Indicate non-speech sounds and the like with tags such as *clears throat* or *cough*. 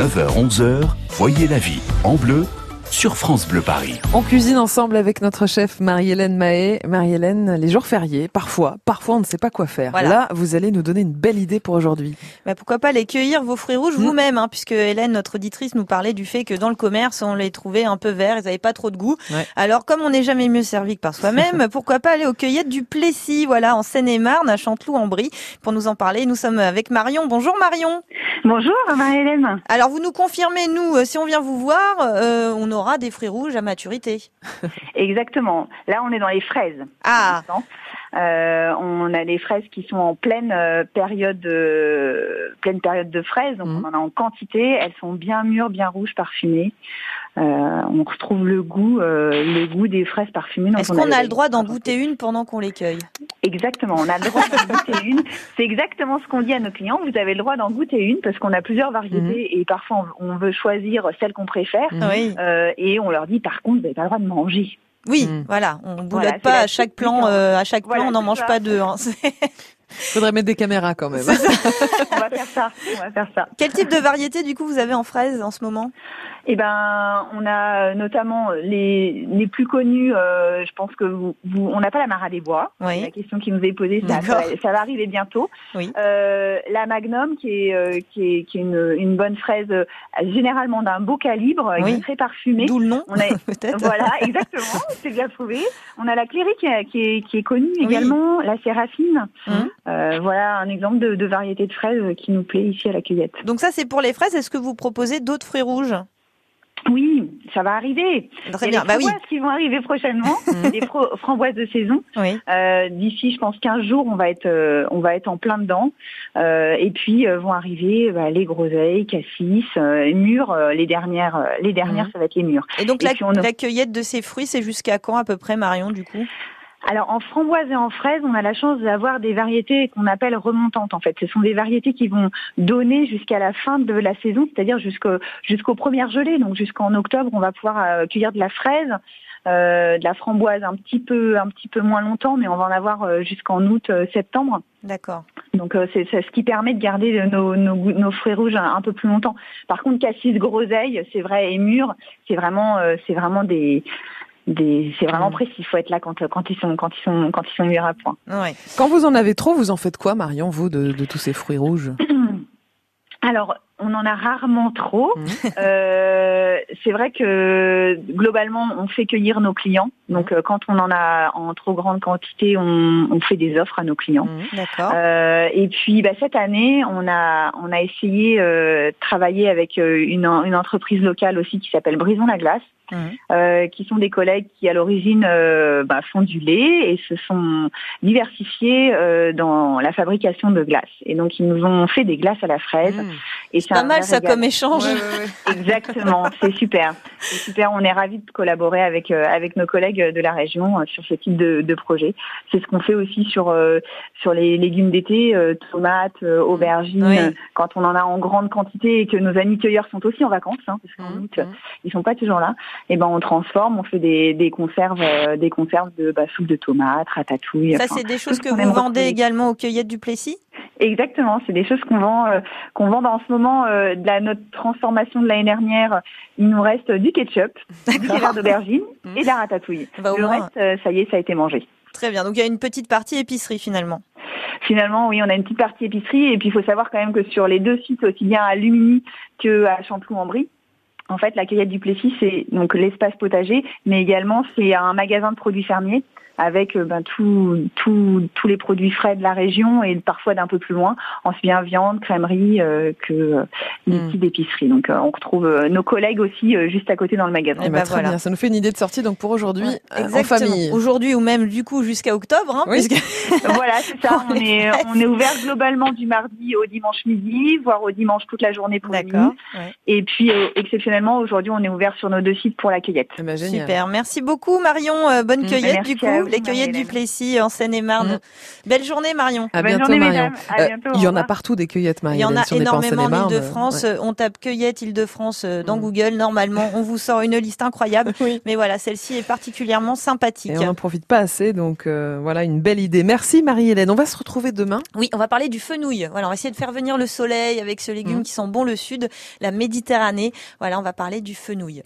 9h-11h, voyez la vie en bleu sur France Bleu Paris. On cuisine ensemble avec notre chef Marie-Hélène Mahé. Marie-Hélène, les jours fériés, parfois, parfois on ne sait pas quoi faire. Voilà. Là, vous allez nous donner une belle idée pour aujourd'hui. Bah, pourquoi pas aller cueillir vos fruits rouges Mm. vous-même, hein, puisque Hélène, notre auditrice, nous parlait du fait que dans le commerce, on les trouvait un peu verts, ils n'avaient pas trop de goût. Ouais. Alors, comme on n'est jamais mieux servi que par soi-même, *laughs* pourquoi pas aller aux cueillettes du Plessis, voilà, en Seine-et-Marne, à Chanteloup-en-Brie. Pour nous en parler, nous sommes avec Marion. Bonjour Marion. Bonjour Marie-Hélène. Alors, vous nous confirmez, nous, euh, si on vient vous voir, euh, on aura des fruits rouges à maturité. *laughs* Exactement. Là, on est dans les fraises. Ah, Euh, on a les fraises qui sont en pleine euh, période de pleine période de fraises, donc Mhm. on en a en quantité. Elles sont bien mûres, bien rouges, parfumées. Euh, on retrouve le goût, euh, le goût des fraises parfumées. est-ce on qu'on a le droit d'en goûter une pendant qu'on les cueille Exactement, on a le droit d'en goûter *laughs* une. C'est exactement ce qu'on dit à nos clients. Vous avez le droit d'en goûter une parce qu'on a plusieurs variétés et parfois on veut choisir celle qu'on préfère. Mhm. Oui. Euh, et on leur dit par contre, vous n'avez pas le droit de manger. Oui, Mm. voilà, on boulotte Voilà, c'est pas à chaque plan, hein. euh, à chaque Voilà, plan, on n'en mange ça. pas deux. hein. *laughs* Faudrait mettre des caméras quand même. *laughs* on va faire ça, on va faire ça. Quel type de variété du coup vous avez en fraises en ce moment? Eh ben, on a notamment les, les plus connus. euh, je pense que vous, vous- on n'a pas la Mara des Bois. Oui. La question qui nous est posée, ça, D'accord. ça, ça va arriver bientôt. Oui. Euh, la Magnum, qui est, euh, qui est, qui est une, une bonne fraise, euh, généralement d'un beau calibre, euh, qui Oui. est très parfumée. D'où le nom, On a, *laughs* peut-être. voilà, exactement, c'est bien trouvé. On a la Cléry qui, est- qui est, qui est connue également, la Séraphine. Mhm. Euh, voilà un exemple de, de variété de fraises qui nous plaît ici à la cueillette. Donc ça c'est pour les fraises. Est-ce que vous proposez d'autres fruits rouges? Oui, ça va arriver. Très Il y a bien. les Bah oui. framboises qui vont arriver prochainement, *laughs* des fro- framboises de saison. Oui. Euh, D'ici, je pense 15 jours, on va être, euh, on va être en plein dedans. Euh, et puis vont arriver bah, les groseilles, cassis, les mûres. les dernières, les dernières, Mhm. ça va être les mûres. Et donc Et la, puis, on a- la cueillette de ces fruits, c'est jusqu'à quand à peu près, Marion, du coup? Alors en framboise et en fraise, on a la chance d'avoir des variétés qu'on appelle remontantes. En fait, ce sont des variétés qui vont donner jusqu'à la fin de la saison, c'est-à-dire jusqu'au jusqu'aux premières gelées. Donc jusqu'en octobre, on va pouvoir euh, cueillir de la fraise. euh, de la framboise un petit peu un petit peu moins longtemps mais on va en avoir euh, jusqu'en août euh, septembre D'accord. donc euh, c'est ce qui permet de garder nos, nos, nos fruits rouges un, un peu plus longtemps. Par contre, cassis, groseille, c'est vrai, et mûr, c'est vraiment, euh, c'est vraiment des, des, c'est vraiment précis. Il faut être là quand, quand ils sont, quand ils sont, quand ils sont mûrs à point. Ouais. Quand vous en avez trop, vous en faites quoi, Marion, vous, de, de tous ces fruits rouges *clears throat* Alors, on en a rarement trop. Mhm. *laughs* Euh, c'est vrai que globalement, on fait cueillir nos clients. Donc, euh, quand on en a en trop grande quantité, on, on fait des offres à nos clients. Mhm. D'accord. Euh, et puis bah, cette année, on a on a essayé euh, de travailler avec euh, une, une entreprise locale aussi qui s'appelle Brison la glace, euh, qui sont des collègues qui à l'origine euh, bah, font du lait et se sont diversifiés euh, dans la fabrication de glace. Et donc ils nous ont fait des glaces à la fraise. Mmh. Et C'est pas mal ça comme échange. Ouais, ouais, ouais. Exactement, *laughs* c'est super. C'est super, on est ravis de collaborer avec euh, avec nos collègues de la région euh, sur ce type de, de projet. C'est ce qu'on fait aussi sur euh, sur les légumes d'été, euh, tomates, euh, aubergines. Oui. euh, Quand on en a en grande quantité et que nos amis cueilleurs sont aussi en vacances, hein, parce qu'en Mhm. août ils sont pas toujours là. Et ben on transforme, on fait des des conserves, euh, des conserves de bah, soupe de tomates, ratatouille. Ça c'est des choses que vous vendez également aux cueillettes du Plessis? Exactement, c'est des choses qu'on vend, euh, qu'on vend en ce moment euh, de la notre transformation de l'année dernière. Il nous reste du ketchup, du verre d'aubergine *laughs* Mhm. et de la ratatouille. Bah, Le moins. reste, euh, ça y est, ça a été mangé. Très bien. Donc il y a une petite partie épicerie finalement. Finalement, oui, on a une petite partie épicerie et puis il faut savoir quand même que sur les deux sites, aussi bien à Lumini que à Chanteloup-en-Brie, en fait, la cueillette du Plessis, c'est donc l'espace potager, mais également c'est un magasin de produits fermiers avec euh, ben, tout- tout- tous les produits frais de la région et parfois d'un peu plus loin, en bien viande, crèmerie euh, que euh, les Mm. petites épiceries. Donc euh, on retrouve euh, nos collègues aussi euh, juste à côté dans le magasin. Eh ben, bah, très voilà. bien, ça nous fait une idée de sortie donc pour aujourd'hui Ouais, euh, en famille. Aujourd'hui ou même du coup jusqu'à octobre, hein, Oui. puisque *laughs* voilà, c'est ça. *laughs* On est, fêtes. on est ouvert globalement du mardi au dimanche midi, voire au dimanche toute la journée pour midi. Ouais. Et puis euh, exceptionnellement exceptionnellement, aujourd'hui, on est ouvert sur nos deux sites pour la cueillette. Eh ben. Super, merci beaucoup Marion. Euh, bonne Mm. cueillette Merci du coup, vous, les cueillettes du. Plessis en Seine-et-Marne. Belle journée Marion. À Bonne bientôt, journée, Marion. À Euh, bientôt, il y en a partout des cueillettes, Il y en a si énormément en. Ile-de-France. Ouais. On tape cueillette Ile-de-France euh, dans Mm. Google. Normalement, on vous sort une liste incroyable. *laughs* Oui. Mais voilà, celle-ci est particulièrement sympathique. Et on n'en profite pas assez, donc euh, voilà une belle idée. Merci Marie-Hélène. On va se retrouver demain. Oui, on va parler du fenouil. Voilà, on va essayer de faire venir le soleil avec ce légume Mhm. qui sent bon le sud, la Méditerranée. Voilà, on va parler du fenouil.